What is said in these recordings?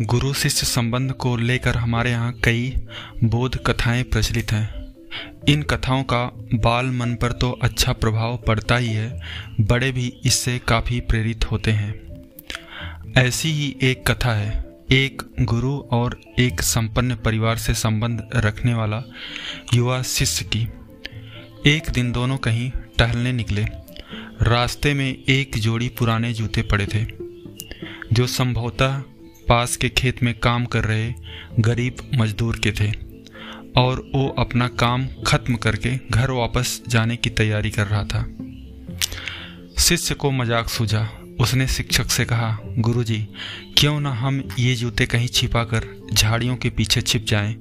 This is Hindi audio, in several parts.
गुरु शिष्य संबंध को लेकर हमारे यहाँ कई बोध कथाएँ प्रचलित हैं। इन कथाओं का बाल मन पर तो अच्छा प्रभाव पड़ता ही है, बड़े भी इससे काफ़ी प्रेरित होते हैं। ऐसी ही एक कथा है, एक गुरु और एक संपन्न परिवार से संबंध रखने वाला युवा शिष्य की। एक दिन दोनों कहीं टहलने निकले। रास्ते में एक जोड़ी पुराने जूते पड़े थे, जो संभवतः पास के खेत में काम कर रहे गरीब मजदूर के थे और वो अपना काम खत्म करके घर वापस जाने की तैयारी कर रहा था। शिष्य को मज़ाक सूझा। उसने शिक्षक से कहा, गुरुजी, क्यों ना हम ये जूते कहीं छिपा कर झाड़ियों के पीछे छिप जाएँ?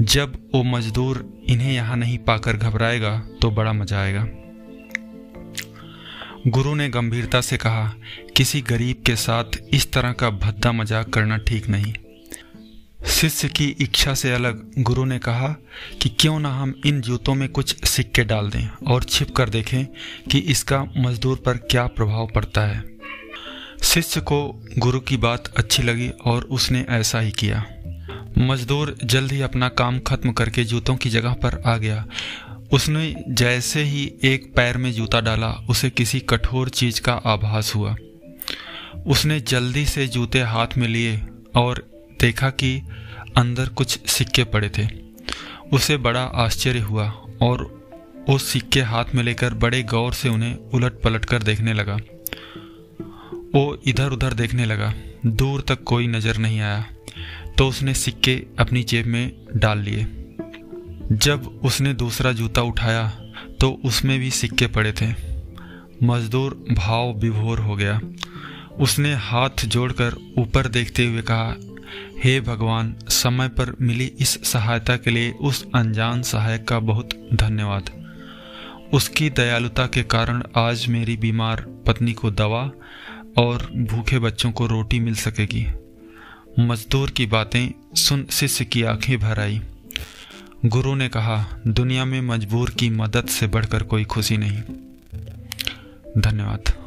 जब वो मजदूर इन्हें यहाँ नहीं पाकर घबराएगा तो बड़ा मज़ा आएगा। गुरु ने गंभीरता से कहा, किसी गरीब के साथ इस तरह का भद्दा मज़ाक करना ठीक नहीं। शिष्य की इच्छा से अलग गुरु ने कहा कि क्यों ना हम इन जूतों में कुछ सिक्के डाल दें और छिप कर देखें कि इसका मजदूर पर क्या प्रभाव पड़ता है। शिष्य को गुरु की बात अच्छी लगी और उसने ऐसा ही किया। मजदूर जल्द ही अपना काम खत्म करके जूतों की जगह पर आ गया उसने जैसे ही एक पैर में जूता डाला, उसे किसी कठोर चीज़ का आभास हुआ। उसने जल्दी से जूते हाथ में लिए और देखा कि अंदर कुछ सिक्के पड़े थे। उसे बड़ा आश्चर्य हुआ और उस सिक्के हाथ में लेकर बड़े गौर से उन्हें उलट पलट कर देखने लगा। वो इधर उधर देखने लगा, दूर तक कोई नज़र नहीं आया तो उसने सिक्के अपनी जेब में डाल लिए। जब उसने दूसरा जूता उठाया तो उसमें भी सिक्के पड़े थे। मजदूर भाव विभोर हो गया। उसने हाथ जोड़कर ऊपर देखते हुए कहा, हे भगवान, समय पर मिली इस सहायता के लिए उस अनजान सहायक का बहुत धन्यवाद। उसकी दयालुता के कारण आज मेरी बीमार पत्नी को दवा और भूखे बच्चों को रोटी मिल सकेगी। मजदूर की बातें सुन शिष्य की आँखें भर आई। गुरु ने कहा दुनिया में मजबूर की मदद से बढ़कर कोई खुशी नहीं। धन्यवाद।